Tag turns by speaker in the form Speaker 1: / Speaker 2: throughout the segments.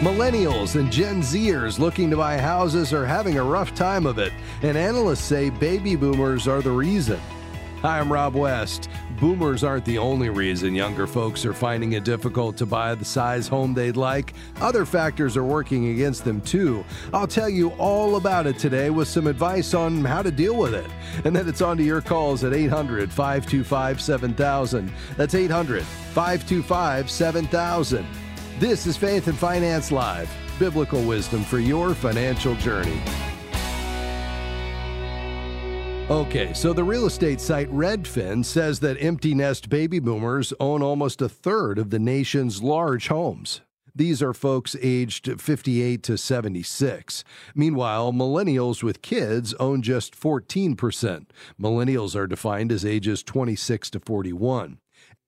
Speaker 1: Millennials and Gen Zers looking to buy houses are having a rough time of it, and analysts say baby boomers are the reason. Hi, I'm Rob West. Boomers aren't the only reason younger folks are finding it difficult to buy the size home they'd like. Other factors are working against them too. I'll tell you all about it today with some advice on how to deal with it. And then it's on to your calls at 800 525 7000. That's 800 525 7000. This is Faith and Finance Live, biblical wisdom for your financial journey. Okay, so the real estate site Redfin says that empty nest baby boomers own almost a third of the nation's large homes. These are folks aged 58 to 76. Meanwhile, millennials with kids own just 14%. Millennials are defined as ages 26 to 41.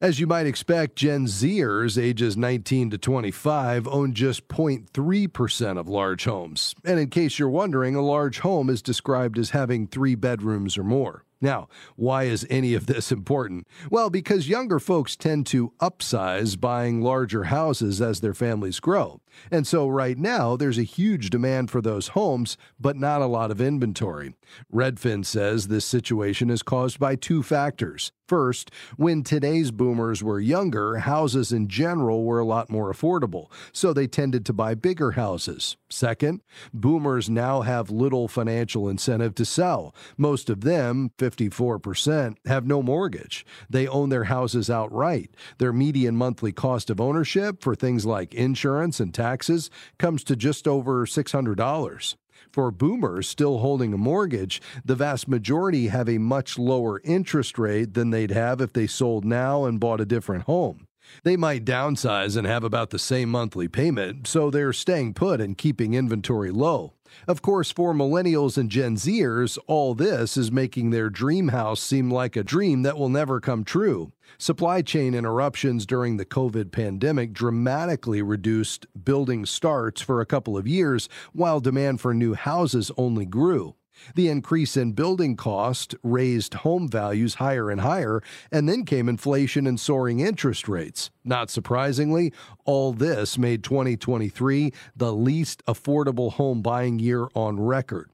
Speaker 1: As you might expect, Gen Zers ages 19 to 25 own just 0.3% of large homes. And in case you're wondering, a large home is described as having three bedrooms or more. Now, why is any of this important? Well, because younger folks tend to upsize buying larger houses as their families grow. And so right now, there's a huge demand for those homes, but not a lot of inventory. Redfin says this situation is caused by two factors. First, when today's boomers were younger, houses in general were a lot more affordable, so they tended to buy bigger houses. Second, boomers now have little financial incentive to sell. Most of them, 54%, have no mortgage. They own their houses outright. Their median monthly cost of ownership for things like insurance and taxes comes to just over $600. For boomers still holding a mortgage, the vast majority have a much lower interest rate than they'd have if they sold now and bought a different home. They might downsize and have about the same monthly payment, so they're staying put and keeping inventory low. Of course, for millennials and Gen Zers, all this is making their dream house seem like a dream that will never come true. Supply chain interruptions during the COVID pandemic dramatically reduced building starts for a couple of years, while demand for new houses only grew. The increase in building cost raised home values higher and higher, and then came inflation and soaring interest rates. Not surprisingly, all this made 2023 the least affordable home buying year on record.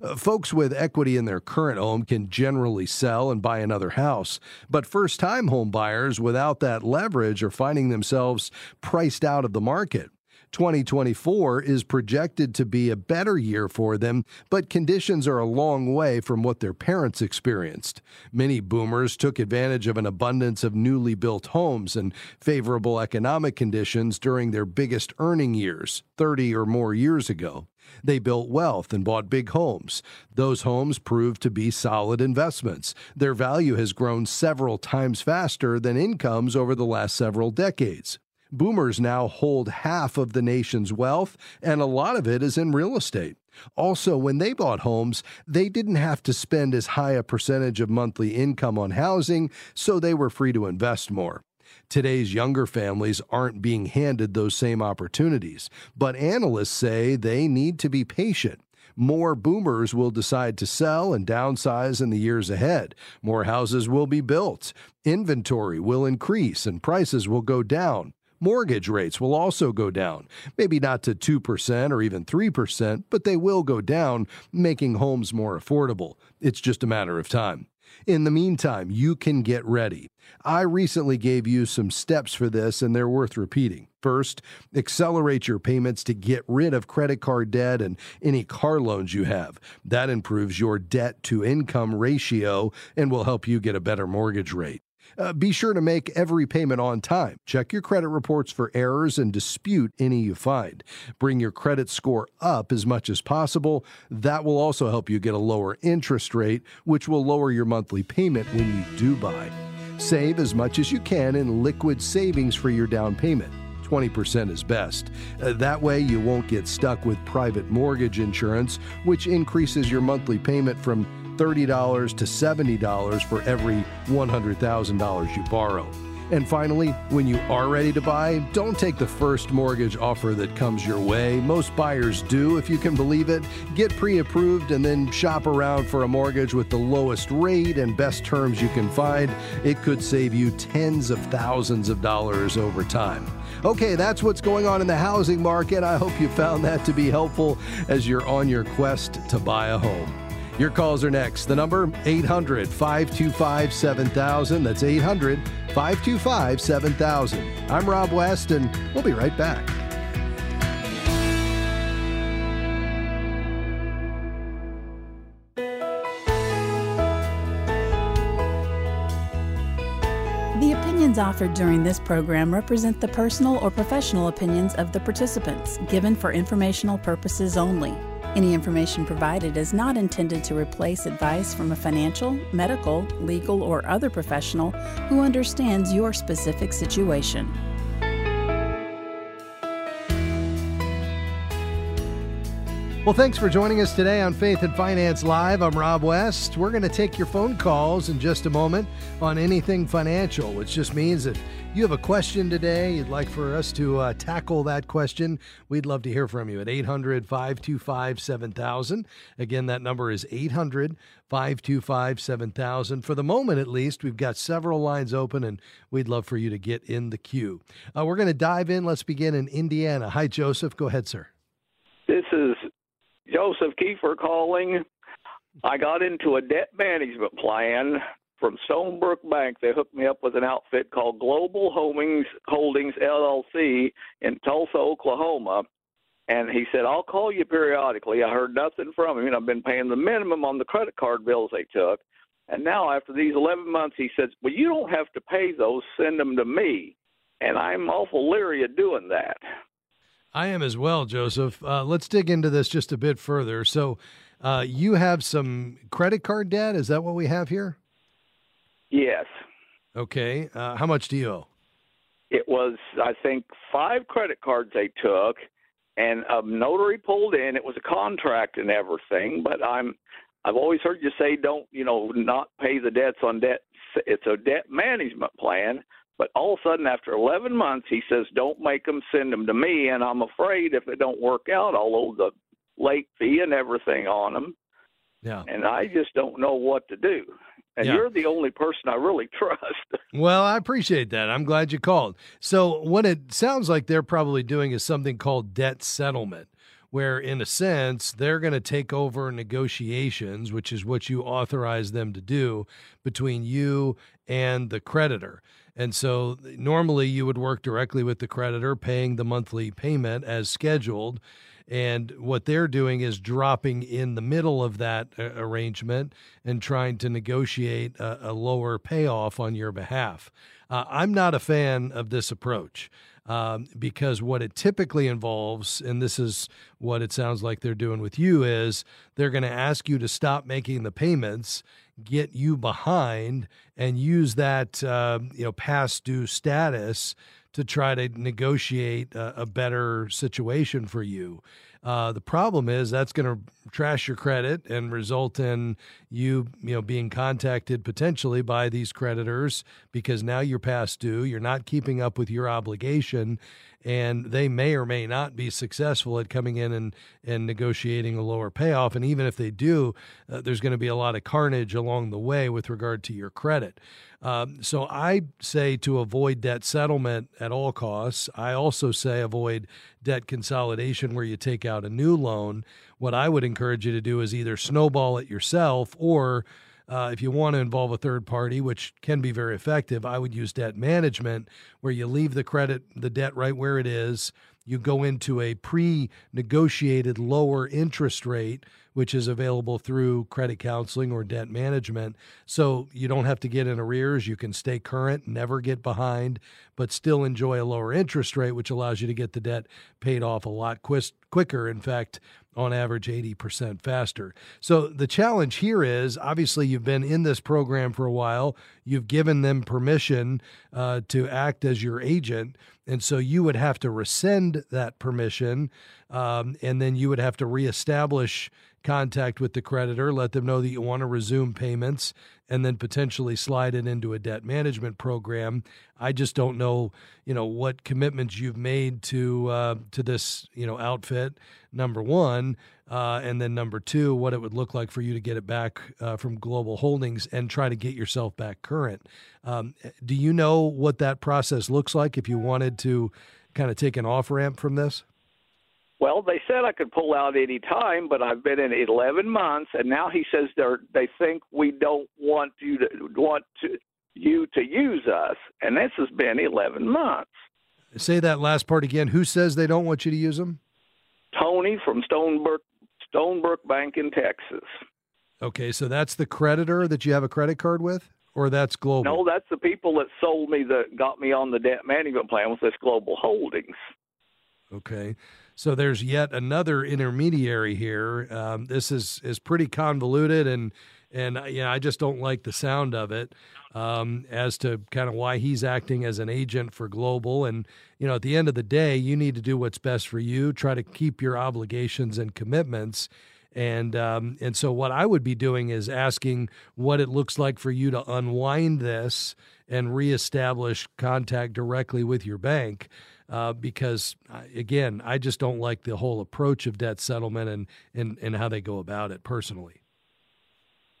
Speaker 1: Uh, folks with equity in their current home can generally sell and buy another house, but first time home buyers without that leverage are finding themselves priced out of the market. 2024 is projected to be a better year for them, but conditions are a long way from what their parents experienced. Many boomers took advantage of an abundance of newly built homes and favorable economic conditions during their biggest earning years, 30 or more years ago. They built wealth and bought big homes. Those homes proved to be solid investments. Their value has grown several times faster than incomes over the last several decades. Boomers now hold half of the nation's wealth, and a lot of it is in real estate. Also, when they bought homes, they didn't have to spend as high a percentage of monthly income on housing, so they were free to invest more. Today's younger families aren't being handed those same opportunities, but analysts say they need to be patient. More boomers will decide to sell and downsize in the years ahead. More houses will be built. Inventory will increase and prices will go down. Mortgage rates will also go down, maybe not to 2% or even 3%, but they will go down, making homes more affordable. It's just a matter of time. In the meantime, you can get ready. I recently gave you some steps for this, and they're worth repeating. First, accelerate your payments to get rid of credit card debt and any car loans you have. That improves your debt to income ratio and will help you get a better mortgage rate. Uh, be sure to make every payment on time. Check your credit reports for errors and dispute any you find. Bring your credit score up as much as possible. That will also help you get a lower interest rate, which will lower your monthly payment when you do buy. Save as much as you can in liquid savings for your down payment. 20% is best. Uh, that way, you won't get stuck with private mortgage insurance, which increases your monthly payment from $30 to $70 for every $100,000 you borrow. And finally, when you are ready to buy, don't take the first mortgage offer that comes your way. Most buyers do, if you can believe it. Get pre approved and then shop around for a mortgage with the lowest rate and best terms you can find. It could save you tens of thousands of dollars over time. Okay, that's what's going on in the housing market. I hope you found that to be helpful as you're on your quest to buy a home. Your calls are next. The number 800 525 7000. That's 800 525 7000. I'm Rob West, and we'll be right back.
Speaker 2: The opinions offered during this program represent the personal or professional opinions of the participants, given for informational purposes only. Any information provided is not intended to replace advice from a financial, medical, legal, or other professional who understands your specific situation.
Speaker 1: Well, thanks for joining us today on Faith and Finance Live. I'm Rob West. We're going to take your phone calls in just a moment on anything financial, which just means that you have a question today, you'd like for us to uh, tackle that question, we'd love to hear from you at 800 525 7000. Again, that number is 800 525 7000. For the moment, at least, we've got several lines open and we'd love for you to get in the queue. Uh, we're going to dive in. Let's begin in Indiana. Hi, Joseph. Go ahead, sir.
Speaker 3: This is Joseph Kiefer calling. I got into a debt management plan from Stonebrook Bank. They hooked me up with an outfit called Global Holdings, Holdings LLC in Tulsa, Oklahoma. And he said, I'll call you periodically. I heard nothing from him, and I've been paying the minimum on the credit card bills they took. And now, after these 11 months, he says, Well, you don't have to pay those, send them to me. And I'm awful leery of doing that.
Speaker 1: I am as well, Joseph. Uh, let's dig into this just a bit further. So, uh, you have some credit card debt. Is that what we have here?
Speaker 3: Yes.
Speaker 1: Okay. Uh, how much do you owe?
Speaker 3: It was, I think, five credit cards they took, and a notary pulled in. It was a contract and everything, but I'm. I've always heard you say don't, you know, not pay the debts on debt. It's a debt management plan. But all of a sudden, after 11 months, he says, "Don't make them send them to me." And I'm afraid if it don't work out, I'll owe the late fee and everything on them.
Speaker 1: Yeah.
Speaker 3: And I just don't know what to do. And
Speaker 1: Yeah.
Speaker 3: you're the only person I really trust.
Speaker 1: Well, I appreciate that. I'm glad you called. So, what it sounds like they're probably doing is something called debt settlement, where, in a sense, they're going to take over negotiations, which is what you authorize them to do between you and the creditor. And so, normally you would work directly with the creditor, paying the monthly payment as scheduled. And what they're doing is dropping in the middle of that uh, arrangement and trying to negotiate a, a lower payoff on your behalf. Uh, I'm not a fan of this approach um, because what it typically involves, and this is what it sounds like they're doing with you, is they're going to ask you to stop making the payments, get you behind, and use that uh, you know past due status to try to negotiate a, a better situation for you. Uh, the problem is that's going to trash your credit and result in you, you know, being contacted potentially by these creditors because now you're past due. You're not keeping up with your obligation, and they may or may not be successful at coming in and, and negotiating a lower payoff. And even if they do, uh, there's going to be a lot of carnage along the way with regard to your credit. Um, so I say to avoid debt settlement at all costs. I also say avoid debt consolidation where you take out a new loan. What I would encourage you to do is either snowball it yourself or uh, if you want to involve a third party, which can be very effective, I would use debt management, where you leave the credit, the debt right where it is. You go into a pre negotiated lower interest rate, which is available through credit counseling or debt management. So you don't have to get in arrears. You can stay current, never get behind, but still enjoy a lower interest rate, which allows you to get the debt paid off a lot quis- quicker. In fact, on average 80% faster. So the challenge here is obviously you've been in this program for a while, you've given them permission uh, to act as your agent. And so you would have to rescind that permission, um, and then you would have to reestablish contact with the creditor, let them know that you want to resume payments, and then potentially slide it into a debt management program. I just don't know, you know, what commitments you've made to uh, to this, you know, outfit. Number one, uh, and then number two, what it would look like for you to get it back uh, from Global Holdings and try to get yourself back current. Um, do you know what that process looks like if you wanted to kind of take an off ramp from this?
Speaker 3: Well, they said I could pull out any time, but I've been in 11 months, and now he says they're they think we don't want you to want to you to use us, and this has been 11 months.
Speaker 1: Say that last part again. Who says they don't want you to use them?
Speaker 3: Tony from Stonebrook Stonebrook Bank in Texas.
Speaker 1: Okay, so that's the creditor that you have a credit card with, or that's global?
Speaker 3: No, that's the people that sold me that got me on the debt management plan with this Global Holdings.
Speaker 1: Okay. So there's yet another intermediary here. Um, this is is pretty convoluted, and and uh, yeah, I just don't like the sound of it um, as to kind of why he's acting as an agent for Global. And you know, at the end of the day, you need to do what's best for you. Try to keep your obligations and commitments. And um, and so what I would be doing is asking what it looks like for you to unwind this and reestablish contact directly with your bank uh, because uh, again, I just don't like the whole approach of debt settlement and, and, and how they go about it personally.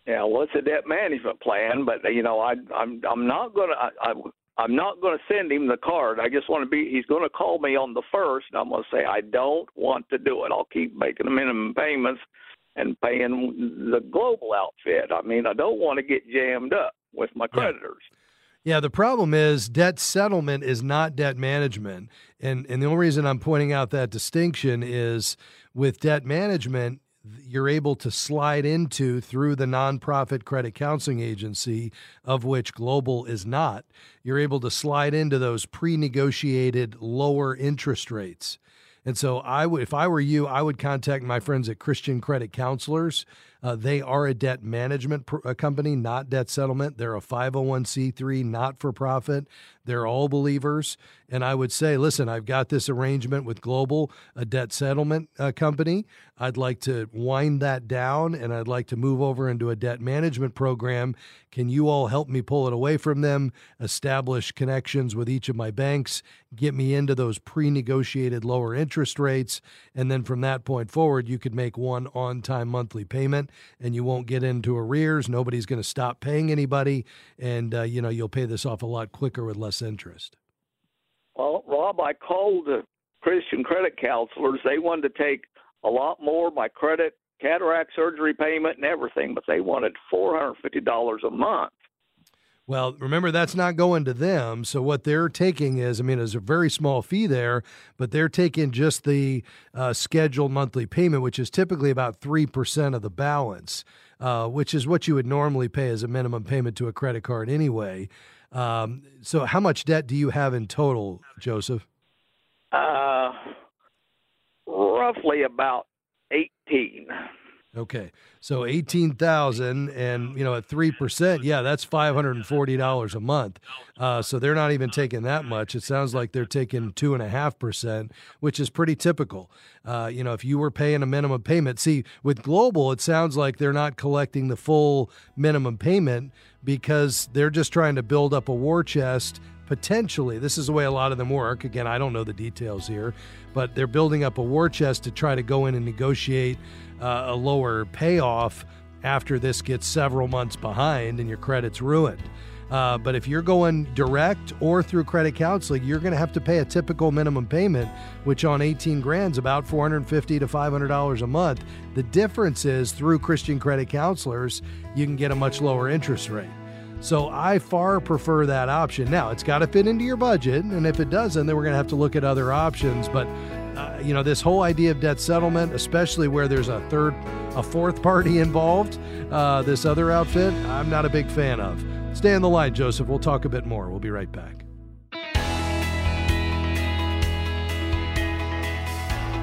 Speaker 3: Yeah, well, it's a debt management plan, but you know, I, I'm I'm not gonna I, I I'm not going to send him the card. I just want to be. He's going to call me on the first. And I'm going to say I don't want to do it. I'll keep making the minimum payments and paying the global outfit. I mean, I don't want to get jammed up with my creditors.
Speaker 1: Yeah. Yeah, the problem is debt settlement is not debt management. And and the only reason I'm pointing out that distinction is with debt management, you're able to slide into through the nonprofit credit counseling agency, of which Global is not. You're able to slide into those pre negotiated lower interest rates. And so I would, if I were you, I would contact my friends at Christian Credit Counselors. Uh, they are a debt management pr- a company, not debt settlement. They're a 501c3, not for profit. They're all believers. And I would say, listen, I've got this arrangement with Global, a debt settlement uh, company. I'd like to wind that down and I'd like to move over into a debt management program. Can you all help me pull it away from them, establish connections with each of my banks, get me into those pre negotiated lower interest rates? And then from that point forward, you could make one on time monthly payment and you won't get into arrears. Nobody's going to stop paying anybody. And, uh, you know, you'll pay this off a lot quicker with less interest.
Speaker 3: Well, Rob, I called the Christian credit counselors. They wanted to take a lot more my credit cataract surgery payment and everything, but they wanted $450 a month.
Speaker 1: Well, remember that's not going to them. So what they're taking is, I mean, there's a very small fee there, but they're taking just the uh, scheduled monthly payment, which is typically about three percent of the balance, uh, which is what you would normally pay as a minimum payment to a credit card anyway. Um, so, how much debt do you have in total, Joseph?
Speaker 3: Uh, roughly about eighteen.
Speaker 1: Okay, so eighteen thousand, and you know at three percent, yeah, that's five hundred and forty dollars a month. Uh, so they're not even taking that much. It sounds like they're taking two and a half percent, which is pretty typical. Uh, you know, if you were paying a minimum payment, see with Global, it sounds like they're not collecting the full minimum payment because they're just trying to build up a war chest potentially this is the way a lot of them work again i don't know the details here but they're building up a war chest to try to go in and negotiate uh, a lower payoff after this gets several months behind and your credit's ruined. Uh, but if you're going direct or through credit counseling, you're going to have to pay a typical minimum payment, which on 18 grand is about 450 to 500 dollars a month. The difference is through Christian credit counselors, you can get a much lower interest rate. So I far prefer that option. Now it's got to fit into your budget, and if it doesn't, then we're going to have to look at other options. But uh, you know, this whole idea of debt settlement, especially where there's a third, a fourth party involved, uh, this other outfit, I'm not a big fan of. Stay on the line, Joseph. We'll talk a bit more. We'll be right back.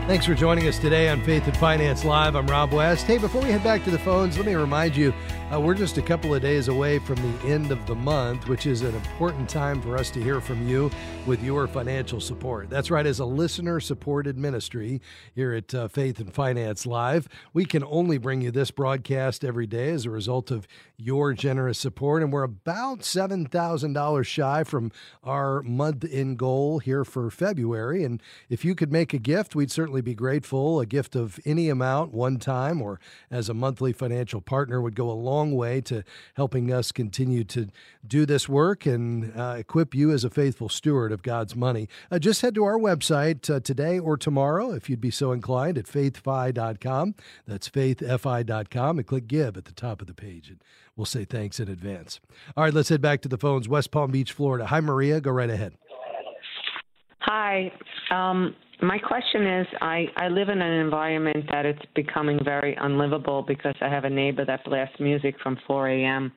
Speaker 1: Thanks for joining us today on Faith and Finance Live. I'm Rob West. Hey, before we head back to the phones, let me remind you Uh, we're just a couple of days away from the end of the month, which is an important time for us to hear from you with your financial support. That's right, as a listener supported ministry here at uh, Faith and Finance Live, we can only bring you this broadcast every day as a result of your generous support. And we're about $7,000 shy from our month end goal here for February. And if you could make a gift, we'd certainly be grateful. A gift of any amount, one time, or as a monthly financial partner would go a long long way to helping us continue to do this work and uh, equip you as a faithful steward of God's money. Uh, just head to our website uh, today or tomorrow, if you'd be so inclined, at faithfi.com. That's faithfi.com and click give at the top of the page. And we'll say thanks in advance. All right, let's head back to the phones. West Palm Beach, Florida. Hi, Maria. Go right ahead.
Speaker 4: Hi. Um, my question is I, I live in an environment that it's becoming very unlivable because I have a neighbor that blasts music from 4 a.m.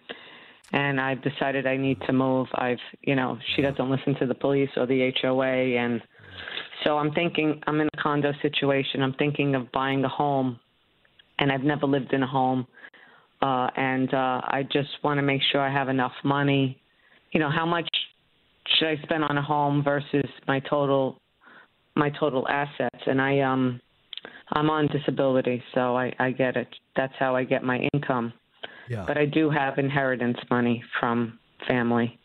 Speaker 4: and I've decided I need to move. I've, you know, she doesn't listen to the police or the HOA. And so I'm thinking, I'm in a condo situation. I'm thinking of buying a home and I've never lived in a home. Uh, and uh, I just want to make sure I have enough money. You know, how much should I spend on a home versus my total my total assets, and I um I'm on disability, so I I get it. That's how I get my income.
Speaker 1: Yeah.
Speaker 4: But I do have inheritance money from family.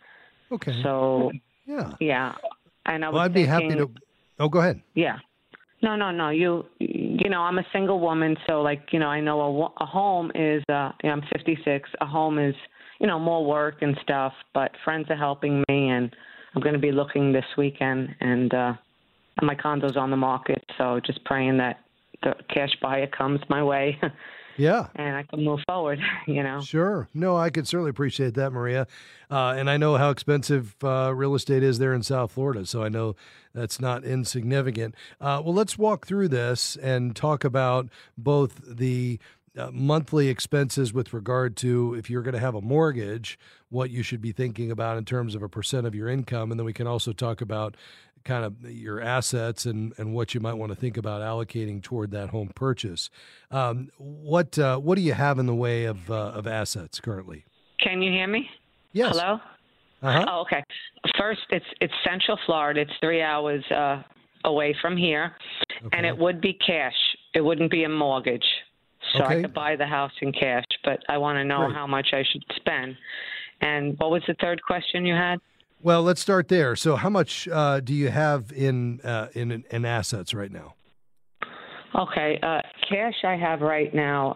Speaker 1: Okay.
Speaker 4: So
Speaker 1: yeah.
Speaker 4: Yeah. And I was
Speaker 1: well, I'd be happy to. Oh, go ahead.
Speaker 4: Yeah. No, no, no. You, you know, I'm a single woman, so like, you know, I know a, a home is. uh I'm 56. A home is, you know, more work and stuff. But friends are helping me, and I'm going to be looking this weekend, and uh my condo's on the market, so just praying that the cash buyer comes my way.
Speaker 1: Yeah.
Speaker 4: And I can move forward, you know.
Speaker 1: Sure. No, I could certainly appreciate that, Maria. Uh, and I know how expensive uh, real estate is there in South Florida, so I know that's not insignificant. Uh, well, let's walk through this and talk about both the uh, monthly expenses with regard to if you're going to have a mortgage, what you should be thinking about in terms of a percent of your income. And then we can also talk about kind of your assets and, and what you might want to think about allocating toward that home purchase. Um, what uh, what do you have in the way of uh, of assets currently?
Speaker 4: Can you hear me?
Speaker 1: Yes.
Speaker 4: Hello.
Speaker 1: Uh-huh.
Speaker 4: Oh, okay. First, it's it's Central Florida. It's three hours uh, away from here,
Speaker 1: Okay.
Speaker 4: and it would be cash. It wouldn't be a mortgage, so
Speaker 1: Okay.
Speaker 4: I could buy the house in cash. But I want to know
Speaker 1: Great.
Speaker 4: how much I should spend. And what was the third question you had?
Speaker 1: Well, let's start there. So, how much uh, do you have in uh, in in assets right now?
Speaker 4: Okay, uh, cash I have right now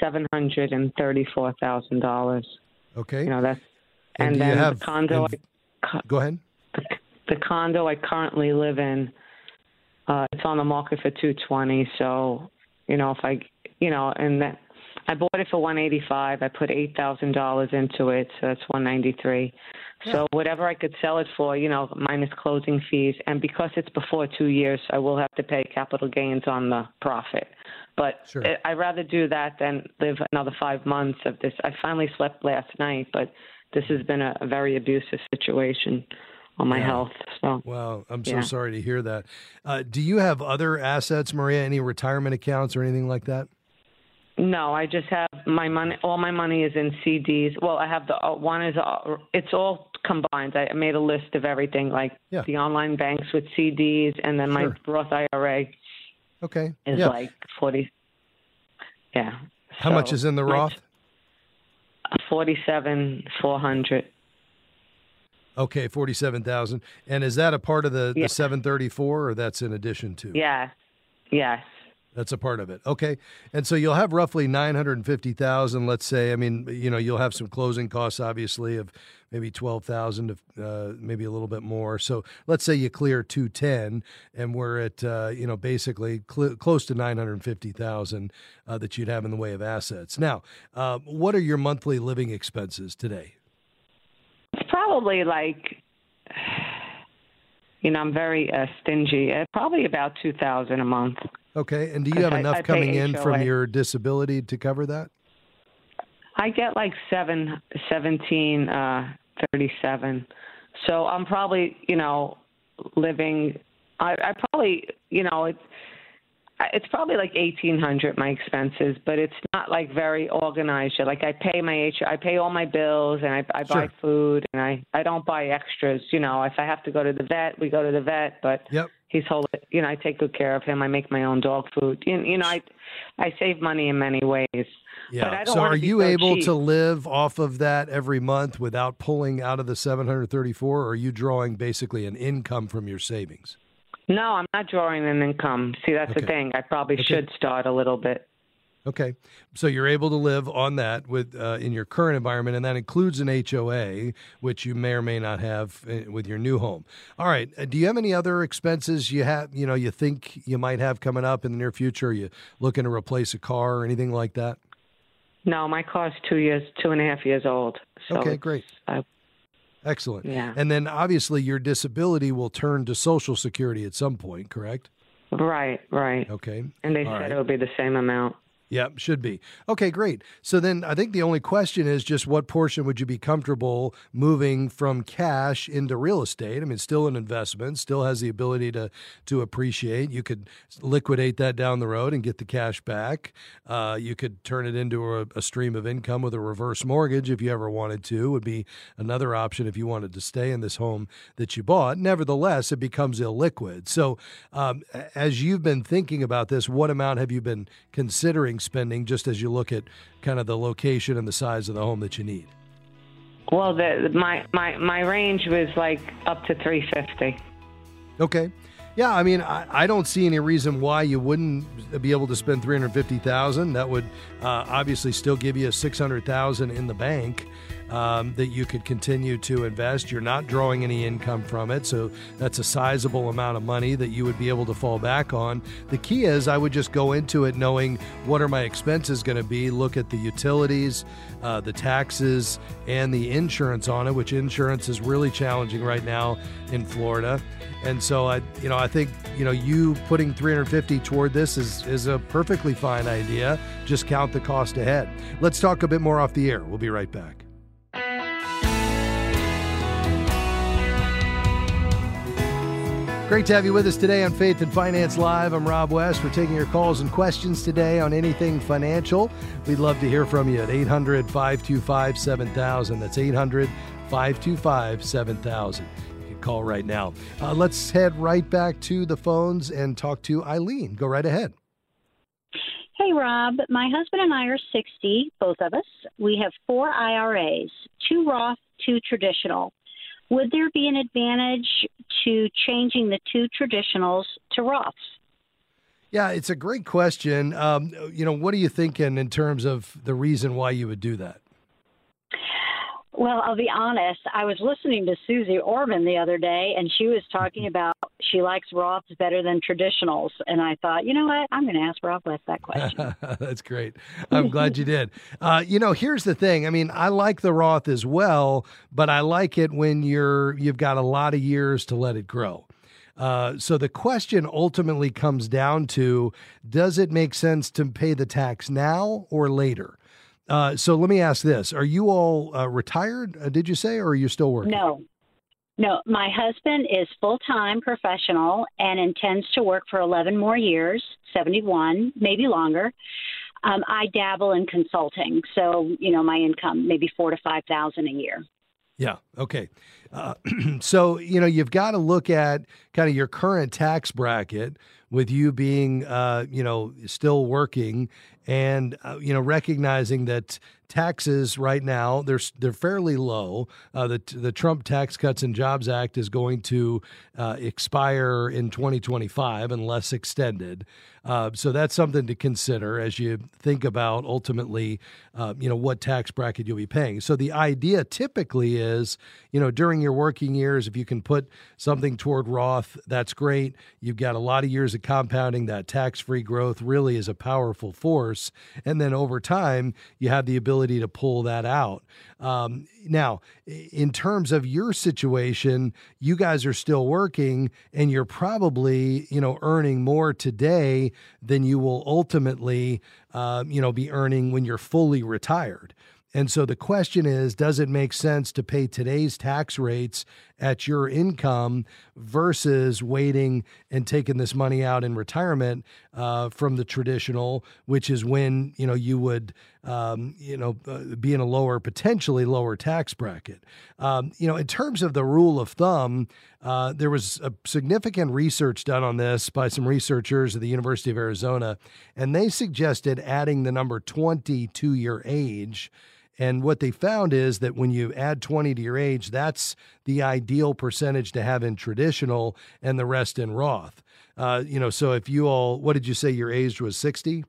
Speaker 4: seven hundred and thirty-four thousand dollars.
Speaker 1: Okay.
Speaker 4: You know that's
Speaker 1: And
Speaker 4: and, then
Speaker 1: have
Speaker 4: the condo.
Speaker 1: inv-
Speaker 4: I,
Speaker 1: Go ahead.
Speaker 4: the, the condo I currently live in, uh, it's on the market for two twenty. So, you know, if I, you know, and that I bought it for one eighty-five. I put eight thousand dollars into it, so that's one ninety-three. So whatever I could sell it for, you know, minus closing fees, and because it's before two years, I will have to pay capital gains on the profit. But
Speaker 1: Sure.
Speaker 4: I- I'd rather do that than live another five months of this. I finally slept last night, but this has been a, a very abusive situation on my
Speaker 1: Yeah.
Speaker 4: health. So
Speaker 1: Wow, I'm so
Speaker 4: Yeah.
Speaker 1: sorry to hear that. Uh, do you have other assets, Maria? Any retirement accounts or anything like that?
Speaker 4: No, I just have my money. All my money is in CDs. Well, I have the uh, one is uh, it's all combined. I made a list of everything, like
Speaker 1: Yeah.
Speaker 4: the online banks with CDs, and then
Speaker 1: Sure.
Speaker 4: my Roth IRA
Speaker 1: Okay.
Speaker 4: is
Speaker 1: yeah.
Speaker 4: like forty. Yeah.
Speaker 1: How much is in the Roth?
Speaker 4: Forty-seven four hundred.
Speaker 1: Okay, forty-seven thousand. And is that a part of the,
Speaker 4: Yeah.
Speaker 1: the seven thirty-four, or that's in addition to?
Speaker 4: Yeah. Yes.
Speaker 1: That's a part of it. Okay. And so you'll have roughly 950,000, let's say. I mean, you know, you'll have some closing costs, obviously, of maybe 12,000, uh, maybe a little bit more. So let's say you clear 210 and we're at, uh, you know, basically cl- close to 950,000 uh, that you'd have in the way of assets. Now, uh, what are your monthly living expenses today?
Speaker 4: It's probably like, you know, I'm very uh, stingy. Uh, probably about two thousand a month.
Speaker 1: Okay. And do you have enough
Speaker 4: I pay
Speaker 1: coming in from your disability to cover that?
Speaker 4: I get like seven, seventeen, uh, thirty-seven. So I'm probably, you know, living. I, I probably, you know, it's. It's probably like eighteen hundred my expenses, but it's not like very organized. Like I pay my I pay all my bills and I, I buy
Speaker 1: Sure.
Speaker 4: food and I I don't buy extras. You know, if I have to go to the vet, we go to the vet. But
Speaker 1: Yep.
Speaker 4: he's whole. You know, I take good care of him. I make my own dog food. You, you know, I I save money in many ways.
Speaker 1: Yeah.
Speaker 4: But I don't
Speaker 1: so are you
Speaker 4: so
Speaker 1: able
Speaker 4: cheap.
Speaker 1: to live off of that every month without pulling out of the 734 or are you drawing basically an income from your savings?
Speaker 4: No, I'm not drawing an income. See, that's
Speaker 1: Okay.
Speaker 4: the thing. I probably
Speaker 1: Okay.
Speaker 4: should start a little bit.
Speaker 1: Okay. So you're able to live on that with uh, in your current environment and that includes an HOA which you may or may not have uh, with your new home. All right. Uh, do you have any other expenses you have, you know, you think you might have coming up in the near future? Are you looking to replace a car or anything like that?
Speaker 4: No, my car's two years, two and a half years old. So
Speaker 1: Okay, great.
Speaker 4: I-
Speaker 1: Excellent.
Speaker 4: Yeah.
Speaker 1: And then obviously your disability will turn to Social Security at some point, correct?
Speaker 4: right, right.
Speaker 1: Okay.
Speaker 4: And they
Speaker 1: All
Speaker 4: said
Speaker 1: right.
Speaker 4: it would be the same amount.
Speaker 1: Yep, should be. Okay, great. So then I think the only question is just what portion would you be comfortable moving from cash into real estate? I mean, still an investment, still has the ability to to appreciate. You could liquidate that down the road and get the cash back. Uh, you could turn it into a, a stream of income with a reverse mortgage if you ever wanted to. Would be another option if you wanted to stay in this home that you bought. Nevertheless, it becomes illiquid. So, um, as you've been thinking about this, what amount have you been considering spending just as you look at kind of the location and the size of the home that you need?
Speaker 4: Well, the, my my my range was like up to three fifty.
Speaker 1: Okay. Yeah, I mean, I, I don't see any reason why you wouldn't be able to spend three hundred fifty thousand. That would uh, obviously still give you six hundred thousand in the bank um, that you could continue to invest. You're not drawing any income from it, so that's a sizable amount of money that you would be able to fall back on. The key is, I would just go into it knowing what are my expenses going to be. Look at the utilities, uh, the taxes, and the insurance on it. Which insurance is really challenging right now in Florida. And so I, you know, I think you know you putting 350 toward this is is a perfectly fine idea. Just count the cost ahead. Let's talk a bit more off the air. We'll be right back. Great to have you with us today on Faith and Finance Live. I'm Rob West. We're taking your calls and questions today on anything financial. We'd love to hear from you at 800 525 7000. That's 800 525 7000. You can call right now. Uh, let's head right back to the phones and talk to Eileen. Go right ahead.
Speaker 5: Hey, Rob. My husband and I are 60, both of us. We have four IRAs, two Roth, two traditional. Would there be an advantage to changing the two traditionals to Roths?
Speaker 1: Yeah, it's a great question. Um, you know, what are you thinking in terms of the reason why you would do that?
Speaker 5: Well, I'll be honest. I was listening to Suze Orman the other day, and she was talking about she likes Roths better than traditionals. And I thought, you know what? I'm going to ask Rob West that question.
Speaker 1: That's great. I'm glad you did. Uh, you know, here's the thing. I mean, I like the Roth as well, but I like it when you're you've got a lot of years to let it grow. Uh, so the question ultimately comes down to: Does it make sense to pay the tax now or later? Uh, so let me ask this: Are you all uh, retired? Uh, did you say, or are you still working?
Speaker 5: No. No, my husband is full time professional and intends to work for 11 more years, 71, maybe longer. Um, I dabble in consulting, so you know my income maybe four to five thousand a year.
Speaker 1: Yeah. Okay. Uh, so you know you've got to look at kind of your current tax bracket with you being uh, you know still working and uh, you know recognizing that taxes right now they're they're fairly low. Uh, the the Trump Tax Cuts and Jobs Act is going to uh, expire in 2025 unless extended. Uh, so that's something to consider as you think about ultimately, uh, you know, what tax bracket you'll be paying. So the idea typically is, you know, during your working years, if you can put something toward Roth, that's great. You've got a lot of years of compounding. That tax-free growth really is a powerful force, and then over time, you have the ability to pull that out. Um, now, in terms of your situation, you guys are still working, and you're probably, you know, earning more today than you will ultimately, uh, you know, be earning when you're fully retired. And so the question is, does it make sense to pay today's tax rates at your income versus waiting and taking this money out in retirement uh, from the traditional, which is when you know you would um, you know uh, be in a lower, potentially lower tax bracket. Um, you know, in terms of the rule of thumb, uh, there was a significant research done on this by some researchers at the University of Arizona, and they suggested adding the number twenty to your age. And what they found is that when you add 20 to your age, that's the ideal percentage to have in traditional and the rest in Roth. Uh, you know, so if you all, what did you say your age was 60?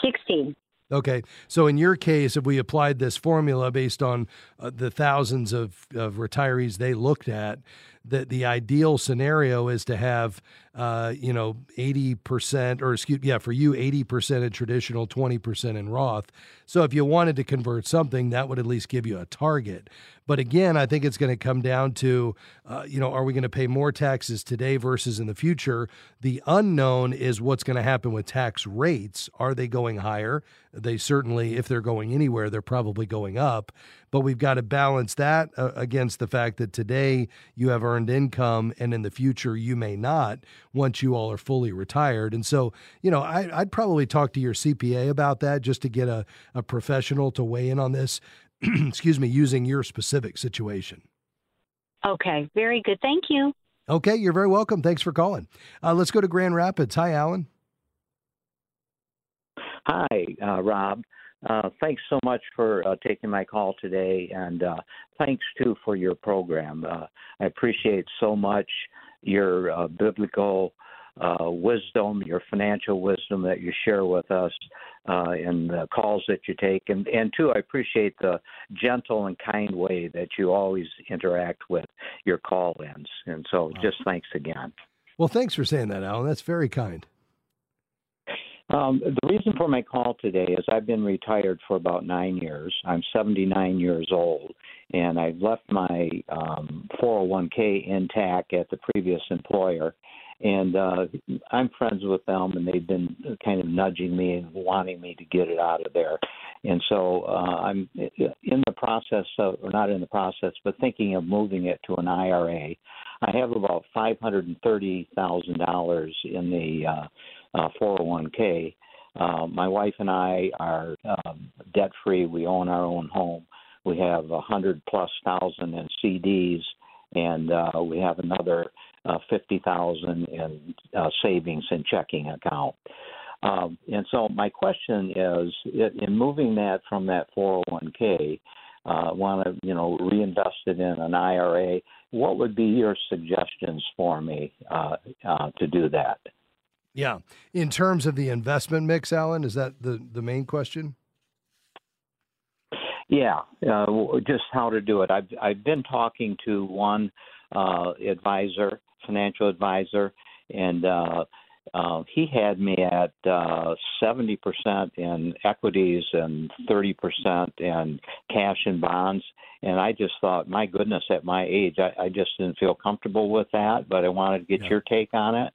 Speaker 5: 60.
Speaker 1: Okay. So in your case, if we applied this formula based on uh, the thousands of, of retirees they looked at, that the ideal scenario is to have, uh, you know, 80% or excuse, yeah, for you, 80% in traditional, 20% in Roth. So if you wanted to convert something, that would at least give you a target. But again, I think it's going to come down to, uh, you know, are we going to pay more taxes today versus in the future? The unknown is what's going to happen with tax rates. Are they going higher? They certainly, if they're going anywhere, they're probably going up. But we've got to balance that uh, against the fact that today you have earned income and in the future you may not once you all are fully retired. And so, you know, I, would probably talk to your CPA about that just to get a, a professional to weigh in on this. excuse me, using your specific situation.
Speaker 5: Okay, very good. Thank you.
Speaker 1: Okay, you're very welcome. Thanks for calling. Uh, let's go to Grand Rapids. Hi, Alan.
Speaker 6: Hi, uh, Rob. Uh, thanks so much for uh, taking my call today, and uh, thanks too for your program. Uh, I appreciate so much your uh, biblical uh, wisdom, your financial wisdom that you share with us uh, in the calls that you take. And, and too I appreciate the gentle and kind way that you always interact with your call ins. And so just thanks again.
Speaker 1: Well, thanks for saying that, Alan. That's very kind.
Speaker 6: Um, the reason for my call today is I've been retired for about nine years. I'm 79 years old, and I've left my um, 401k intact at the previous employer and uh, I'm friends with them, and they've been kind of nudging me and wanting me to get it out of there. And so uh, I'm in the process of, or not in the process, but thinking of moving it to an IRA. I have about five hundred and thirty thousand dollars in the uh, uh, 401k. Uh, my wife and I are um, debt free. We own our own home. We have a hundred plus thousand in CDs, and uh, we have another uh, fifty thousand in uh, savings and checking account. Um, and so my question is, in moving that from that 401k, uh, want to you know reinvest it in an IRA. What would be your suggestions for me uh, uh, to do that?
Speaker 1: Yeah, in terms of the investment mix, Alan, is that the the main question?
Speaker 6: Yeah, uh, just how to do it. I've I've been talking to one uh, advisor financial advisor, and uh, uh, he had me at uh, 70% in equities and 30% in cash and bonds. And I just thought, my goodness, at my age, I, I just didn't feel comfortable with that, but I wanted to get yeah. your take on it.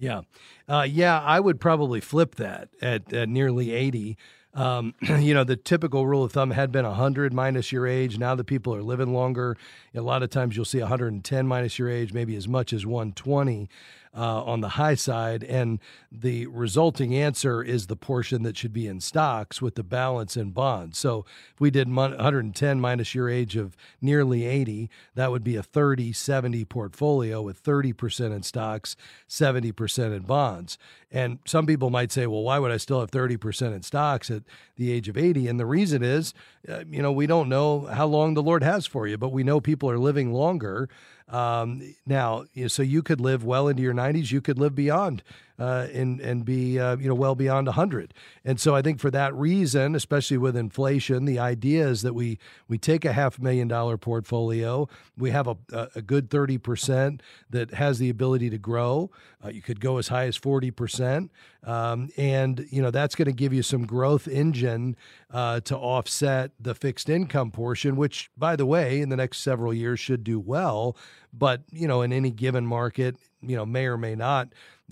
Speaker 1: Yeah. Uh, yeah, I would probably flip that at, at nearly 80. Um, you know, the typical rule of thumb had been 100 minus your age. Now that people are living longer, a lot of times you'll see 110 minus your age, maybe as much as 120 uh, on the high side. And the resulting answer is the portion that should be in stocks with the balance in bonds. So if we did 110 minus your age of nearly 80, that would be a 30 70 portfolio with 30% in stocks, 70% in bonds. And some people might say, well, why would I still have 30% in stocks at the age of 80? And the reason is, uh, you know, we don't know how long the Lord has for you, but we know people are living longer. Um, now, so you could live well into your 90s, you could live beyond uh, and and be uh, you know well beyond 100. And so I think for that reason, especially with inflation, the idea is that we we take a half million dollar portfolio, we have a, a good 30 percent that has the ability to grow. Uh, you could go as high as 40 percent, um, and you know that's going to give you some growth engine uh, to offset the fixed income portion, which by the way, in the next several years should do well. But you know, in any given market, you know, may or may not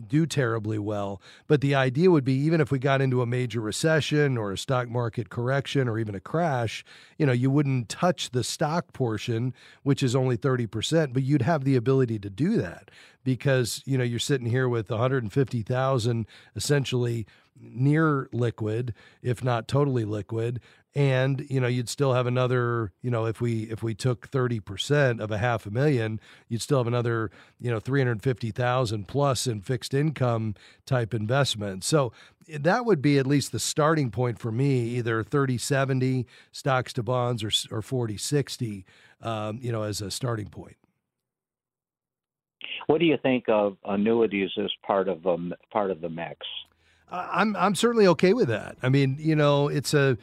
Speaker 1: do terribly well. But the idea would be even if we got into a major recession or a stock market correction or even a crash, you know, you wouldn't touch the stock portion, which is only 30%, but you'd have the ability to do that because, you know, you're sitting here with 150,000 essentially near liquid, if not totally liquid, and you know you'd still have another you know if we if we took 30% of a half a million you'd still have another you know 350,000 plus in fixed income type investment. So that would be at least the starting point for me either 30 70 stocks to bonds or or 40 60 um, you know as a starting point
Speaker 6: what do you think of annuities as part of um, part of the mix
Speaker 1: I'm I'm certainly okay with that. I mean, you know, it's a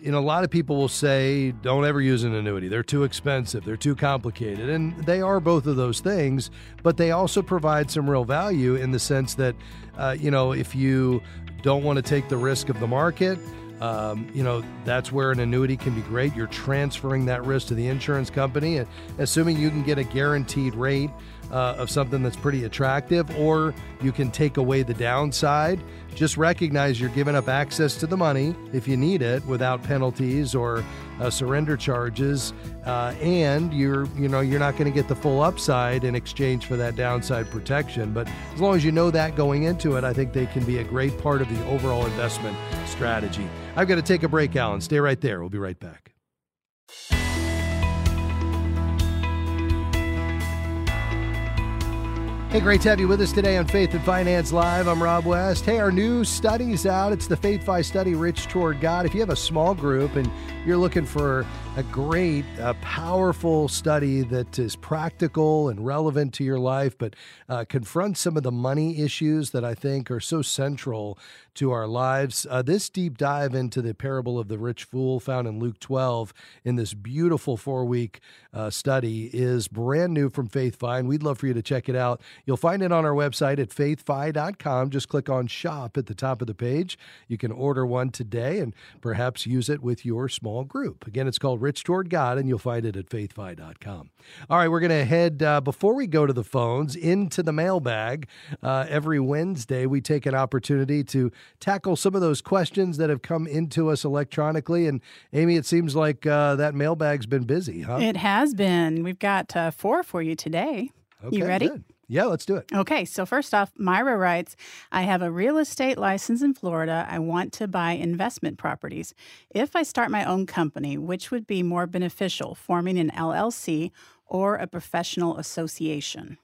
Speaker 1: you know, a lot of people will say, don't ever use an annuity. They're too expensive, they're too complicated. And they are both of those things, but they also provide some real value in the sense that, uh, you know, if you don't want to take the risk of the market, um, you know, that's where an annuity can be great. You're transferring that risk to the insurance company, and assuming you can get a guaranteed rate uh, of something that's pretty attractive, or you can take away the downside. Just recognize you're giving up access to the money if you need it without penalties or uh, surrender charges, uh, and you're you know you're not going to get the full upside in exchange for that downside protection. But as long as you know that going into it, I think they can be a great part of the overall investment strategy. I've got to take a break, Alan. Stay right there. We'll be right back. Hey, great to have you with us today on Faith and Finance Live. I'm Rob West. Hey, our new study's out. It's the Faith Fi Study Rich Toward God. If you have a small group and you're looking for a great, uh, powerful study that is practical and relevant to your life, but uh, confronts some of the money issues that I think are so central to our lives. Uh, this deep dive into the parable of the rich fool found in Luke 12 in this beautiful four week uh, study is brand new from Faith Fi, we'd love for you to check it out. You'll find it on our website at faithfi.com. Just click on shop at the top of the page. You can order one today and perhaps use it with your small group. Again, it's called Rich Toward God, and you'll find it at faithfi.com. All right, we're going to head, uh, before we go to the phones, into the mailbag. Uh, every Wednesday, we take an opportunity to tackle some of those questions that have come into us electronically. And Amy, it seems like uh, that mailbag's been busy, huh?
Speaker 2: It has been. We've got uh, four for you today.
Speaker 1: Okay,
Speaker 2: you ready?
Speaker 1: Good. Yeah, let's do it.
Speaker 2: Okay, so first off, Myra writes I have a real estate license in Florida. I want to buy investment properties. If I start my own company, which would be more beneficial, forming an LLC or a professional association?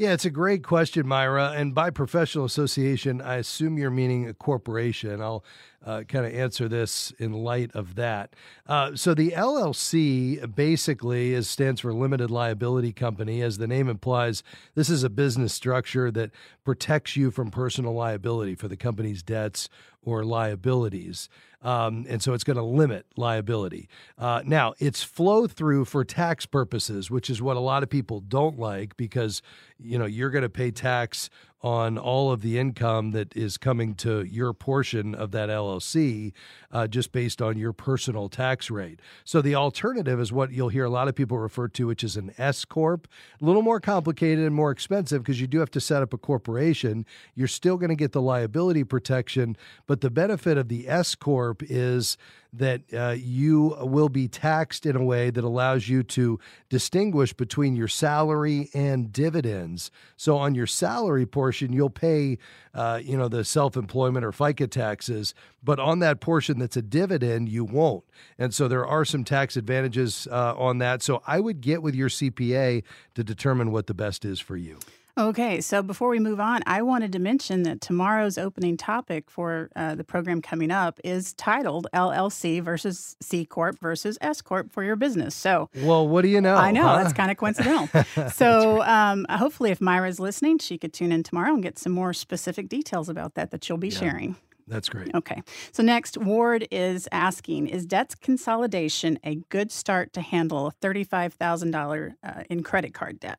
Speaker 1: Yeah, it's a great question, Myra. And by professional association, I assume you're meaning a corporation. I'll uh, kind of answer this in light of that. Uh, so the LLC basically is stands for limited liability company. As the name implies, this is a business structure that protects you from personal liability for the company's debts or liabilities. Um, and so it's going to limit liability. Uh, now, it's flow through for tax purposes, which is what a lot of people don't like because you know you're going to pay tax on all of the income that is coming to your portion of that LLC uh, just based on your personal tax rate. So the alternative is what you'll hear a lot of people refer to, which is an S Corp. A little more complicated and more expensive because you do have to set up a corporation. You're still going to get the liability protection, but the benefit of the S Corp is that uh, you will be taxed in a way that allows you to distinguish between your salary and dividends. So on your salary portion, you'll pay, uh, you know, the self-employment or FICA taxes, but on that portion that's a dividend, you won't. And so there are some tax advantages uh, on that. So I would get with your CPA to determine what the best is for you.
Speaker 2: Okay, so before we move on, I wanted to mention that tomorrow's opening topic for uh, the program coming up is titled LLC versus C Corp versus S Corp for your business. So,
Speaker 1: well, what do you know?
Speaker 2: I know,
Speaker 1: huh?
Speaker 2: that's kind of coincidental. so, right. um, hopefully, if Myra's listening, she could tune in tomorrow and get some more specific details about that that you'll be yeah. sharing.
Speaker 1: That's great.
Speaker 2: Okay. So next, Ward is asking Is debt consolidation a good start to handle a $35,000 uh, in credit card debt?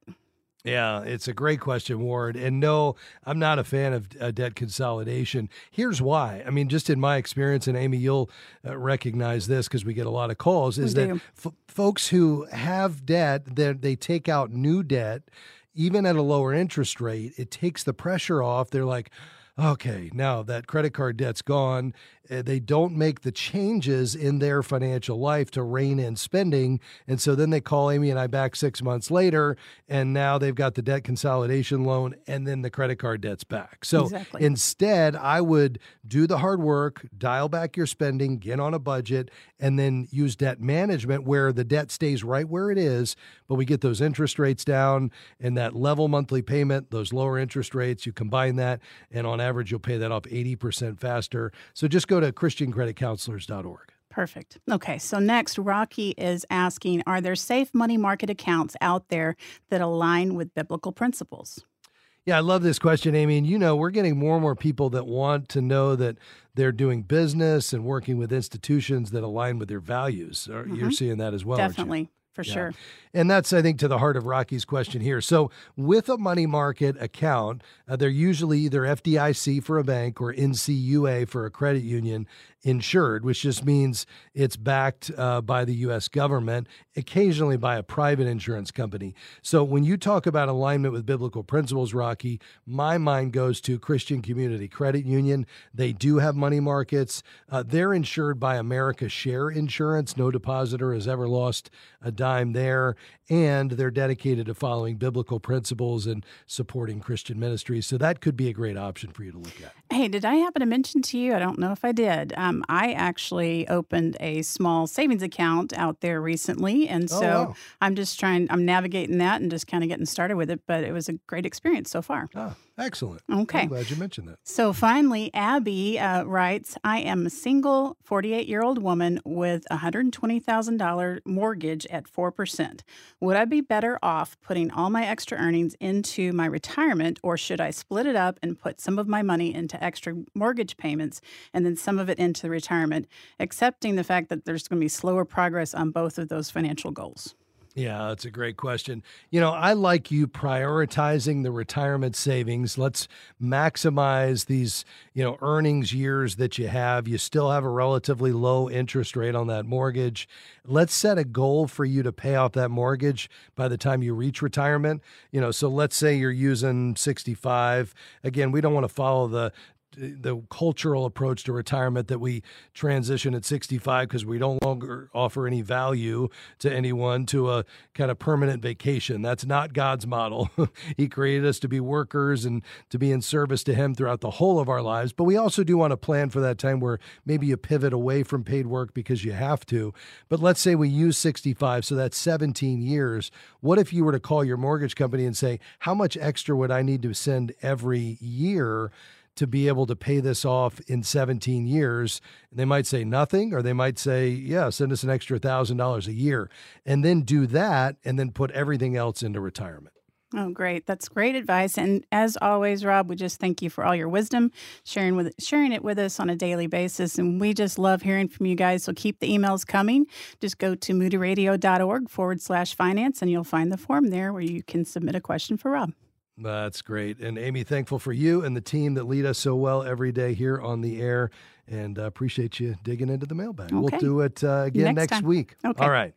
Speaker 1: Yeah, it's a great question, Ward. And no, I'm not a fan of uh, debt consolidation. Here's why. I mean, just in my experience, and Amy, you'll uh, recognize this because we get a lot of calls, is
Speaker 2: we
Speaker 1: that f- folks who have debt, that they take out new debt even at a lower interest rate, it takes the pressure off. They're like, okay, now that credit card debt's gone. Uh, they don't make the changes in their financial life to rein in spending. And so then they call Amy and I back six months later, and now they've got the debt consolidation loan and then the credit card debt's back. So
Speaker 2: exactly.
Speaker 1: instead, I would do the hard work, dial back your spending, get on a budget, and then use debt management where the debt stays right where it is, but we get those interest rates down and that level monthly payment, those lower interest rates. You combine that, and on average, you'll pay that off 80% faster. So just go to ChristianCreditCounselors.org.
Speaker 2: Perfect. Okay, so next, Rocky is asking Are there safe money market accounts out there that align with biblical principles?
Speaker 1: Yeah, I love this question, Amy. And you know, we're getting more and more people that want to know that they're doing business and working with institutions that align with their values. Mm-hmm. You're seeing that as well.
Speaker 2: Definitely for yeah. sure.
Speaker 1: And that's, I think, to the heart of Rocky's question here. So, with a money market account, uh, they're usually either FDIC for a bank or NCUA for a credit union insured, which just means it's backed uh, by the U.S. government, occasionally by a private insurance company. So, when you talk about alignment with biblical principles, Rocky, my mind goes to Christian Community Credit Union. They do have money markets. Uh, they're insured by American Share Insurance. No depositor has ever lost a dime there and they're dedicated to following biblical principles and supporting Christian ministries. So that could be a great option for you to look at.
Speaker 2: Hey, did I happen to mention to you? I don't know if I did. Um, I actually opened a small savings account out there recently. And oh, so oh, wow. I'm just trying, I'm navigating that and just kind of getting started with it. But it was a great experience so far.
Speaker 1: Ah, excellent.
Speaker 2: Okay.
Speaker 1: I'm glad you mentioned that.
Speaker 2: So finally, Abby uh, writes I am a single 48 year old woman with a $120,000 mortgage at 4%. Would I be better off putting all my extra earnings into my retirement, or should I split it up and put some of my money into extra mortgage payments and then some of it into retirement, accepting the fact that there's going to be slower progress on both of those financial goals?
Speaker 1: Yeah, that's a great question. You know, I like you prioritizing the retirement savings. Let's maximize these, you know, earnings years that you have. You still have a relatively low interest rate on that mortgage. Let's set a goal for you to pay off that mortgage by the time you reach retirement. You know, so let's say you're using 65. Again, we don't want to follow the the cultural approach to retirement that we transition at 65 because we don't longer offer any value to anyone to a kind of permanent vacation. That's not God's model. he created us to be workers and to be in service to Him throughout the whole of our lives. But we also do want to plan for that time where maybe you pivot away from paid work because you have to. But let's say we use 65, so that's 17 years. What if you were to call your mortgage company and say, How much extra would I need to send every year? To be able to pay this off in 17 years. They might say nothing, or they might say, yeah, send us an extra $1,000 a year, and then do that, and then put everything else into retirement.
Speaker 2: Oh, great. That's great advice. And as always, Rob, we just thank you for all your wisdom, sharing with sharing it with us on a daily basis. And we just love hearing from you guys. So keep the emails coming. Just go to moodyradio.org forward slash finance and you'll find the form there where you can submit a question for Rob.
Speaker 1: That's great. And Amy, thankful for you and the team that lead us so well every day here on the air. And uh, appreciate you digging into the mailbag. Okay. We'll do it uh, again next, next week.
Speaker 2: Okay.
Speaker 1: All right.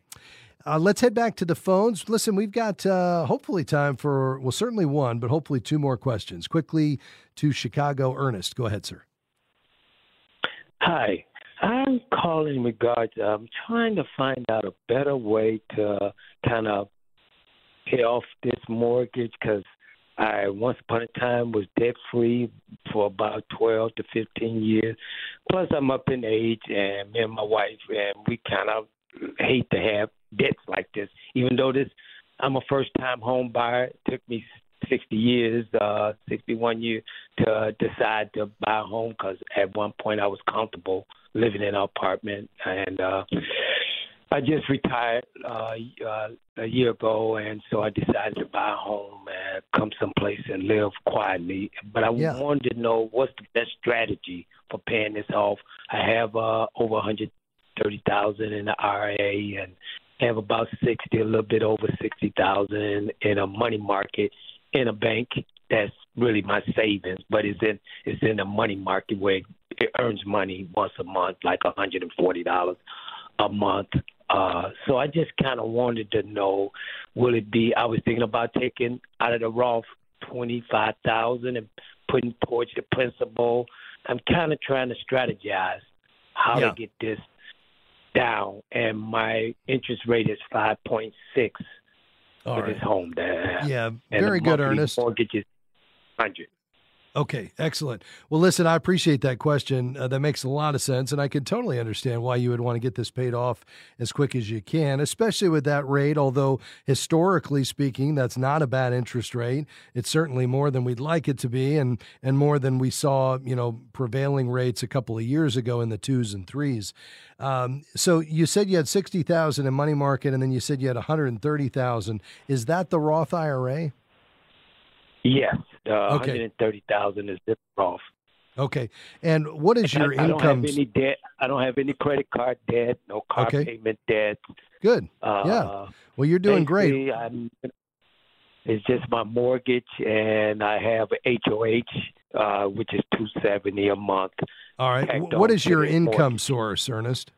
Speaker 1: Uh, let's head back to the phones. Listen, we've got uh, hopefully time for, well, certainly one, but hopefully two more questions. Quickly to Chicago. Ernest, go ahead, sir.
Speaker 7: Hi. I'm calling regards, I'm trying to find out a better way to kind of pay off this mortgage because I once upon a time was debt free for about 12 to 15 years. Plus, I'm up in age, and me and my wife, and we kind of hate to have debts like this. Even though this, I'm a first time home buyer. It took me 60 years, uh, 61 years to decide to buy a home because at one point I was comfortable living in an apartment and. uh I just retired uh, uh, a year ago, and so I decided to buy a home and come someplace and live quietly. But I yeah. wanted to know what's the best strategy for paying this off. I have uh, over 130,000 in the IRA and have about 60, a little bit over 60,000 in a money market in a bank. That's really my savings, but it's in it's in a money market where it earns money once a month, like $140 a month. Uh, so I just kind of wanted to know, will it be? I was thinking about taking out of the Roth twenty five thousand and putting towards the principal. I'm kind of trying to strategize how
Speaker 1: Yeah.
Speaker 7: to get this down, and my interest rate is five point six
Speaker 1: All
Speaker 7: for
Speaker 1: right.
Speaker 7: this home that I have.
Speaker 1: Yeah, very good, Ernest.
Speaker 7: Mortgage is hundred.
Speaker 1: Okay, excellent. Well, listen, I appreciate that question. Uh, that makes a lot of sense, and I can totally understand why you would want to get this paid off as quick as you can, especially with that rate. Although historically speaking, that's not a bad interest rate. It's certainly more than we'd like it to be, and and more than we saw, you know, prevailing rates a couple of years ago in the twos and threes. Um, so you said you had sixty thousand in money market, and then you said you had one hundred and thirty thousand. Is that the Roth IRA?
Speaker 7: Yes, uh,
Speaker 1: Okay.
Speaker 7: 130,000 is this off.
Speaker 1: Okay, and what is your
Speaker 7: I, I don't have any debt. I don't have any credit card debt, no car
Speaker 1: Okay.
Speaker 7: payment debt.
Speaker 1: Good.
Speaker 7: Uh,
Speaker 1: Yeah. Well, you're doing great.
Speaker 7: I'm, it's just my mortgage, and I have HOH, uh, which is two seventy a month.
Speaker 1: All right. What is your income
Speaker 7: mortgage.
Speaker 1: source, Ernest?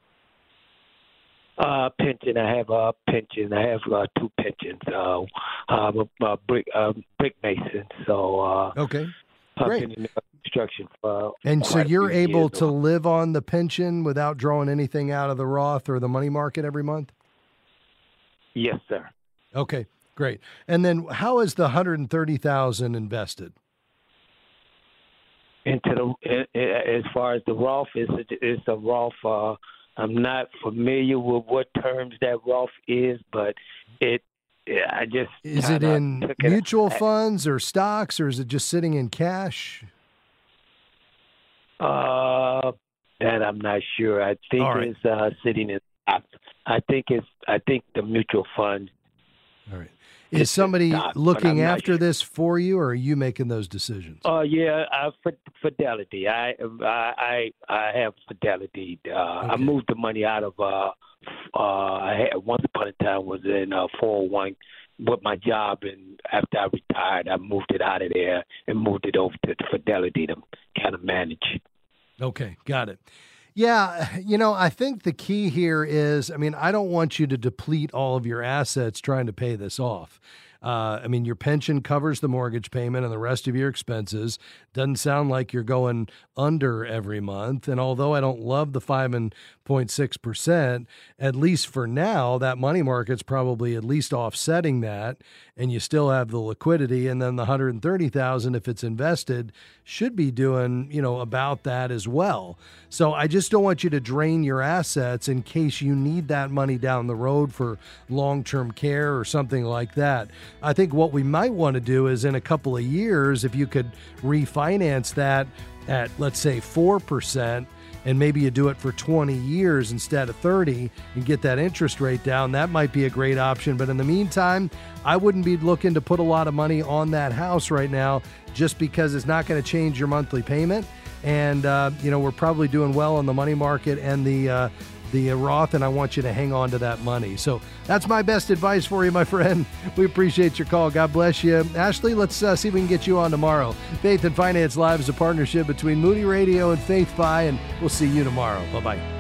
Speaker 7: Uh, pension. I have a pension. I have uh, two pensions. Uh, I'm a, a brick uh, brick mason, so uh,
Speaker 1: Okay. Great.
Speaker 7: construction for.
Speaker 1: And so you're able to live on the pension without drawing anything out of the Roth or the money market every month?
Speaker 7: Yes, sir.
Speaker 1: Okay. Great. And then how is the 130,000 invested?
Speaker 7: into the as far as the Roth is is a Roth. I'm not familiar with what terms that Roth is, but it. I just
Speaker 1: Is it in mutual funds or stocks or is it just sitting in cash?
Speaker 7: Uh, that I'm not sure. I think
Speaker 1: right.
Speaker 7: it's uh, sitting in. I, I think it's. I think the mutual fund.
Speaker 1: All right. Is somebody
Speaker 7: but
Speaker 1: looking after
Speaker 7: sure.
Speaker 1: this for you or are you making those decisions?
Speaker 7: Oh yeah, uh, Fi- Fidelity. I I I I have Fidelity. Uh, I moved the money out of. Uh, uh, I had once upon a time was in uh, 401 with my job, and after I retired, I moved it out of there and moved it over to Fidelity to kind of manage.
Speaker 1: Okay, got it. Yeah, you know, I think the key here is I mean, I don't want you to deplete all of your assets trying to pay this off. Uh, I mean, your pension covers the mortgage payment and the rest of your expenses. Doesn't sound like you're going under every month. And although I don't love the five and 0.6 percent, at least for now, that money market's probably at least offsetting that, and you still have the liquidity. And then the 130,000, if it's invested, should be doing you know about that as well. So I just don't want you to drain your assets in case you need that money down the road for long-term care or something like that. I think what we might want to do is in a couple of years, if you could refinance that at let's say four percent and maybe you do it for 20 years instead of 30 and get that interest rate down, that might be a great option. But in the meantime, I wouldn't be looking to put a lot of money on that house right now just because it's not going to change your monthly payment. And, uh, you know, we're probably doing well on the money market and the, uh, the Roth, and I want you to hang on to that money. So that's my best advice for you, my friend. We appreciate your call. God bless you. Ashley, let's uh, see if we can get you on tomorrow. Faith and Finance Live is a partnership between Moody Radio and Faith Fi, and we'll see you tomorrow. Bye bye.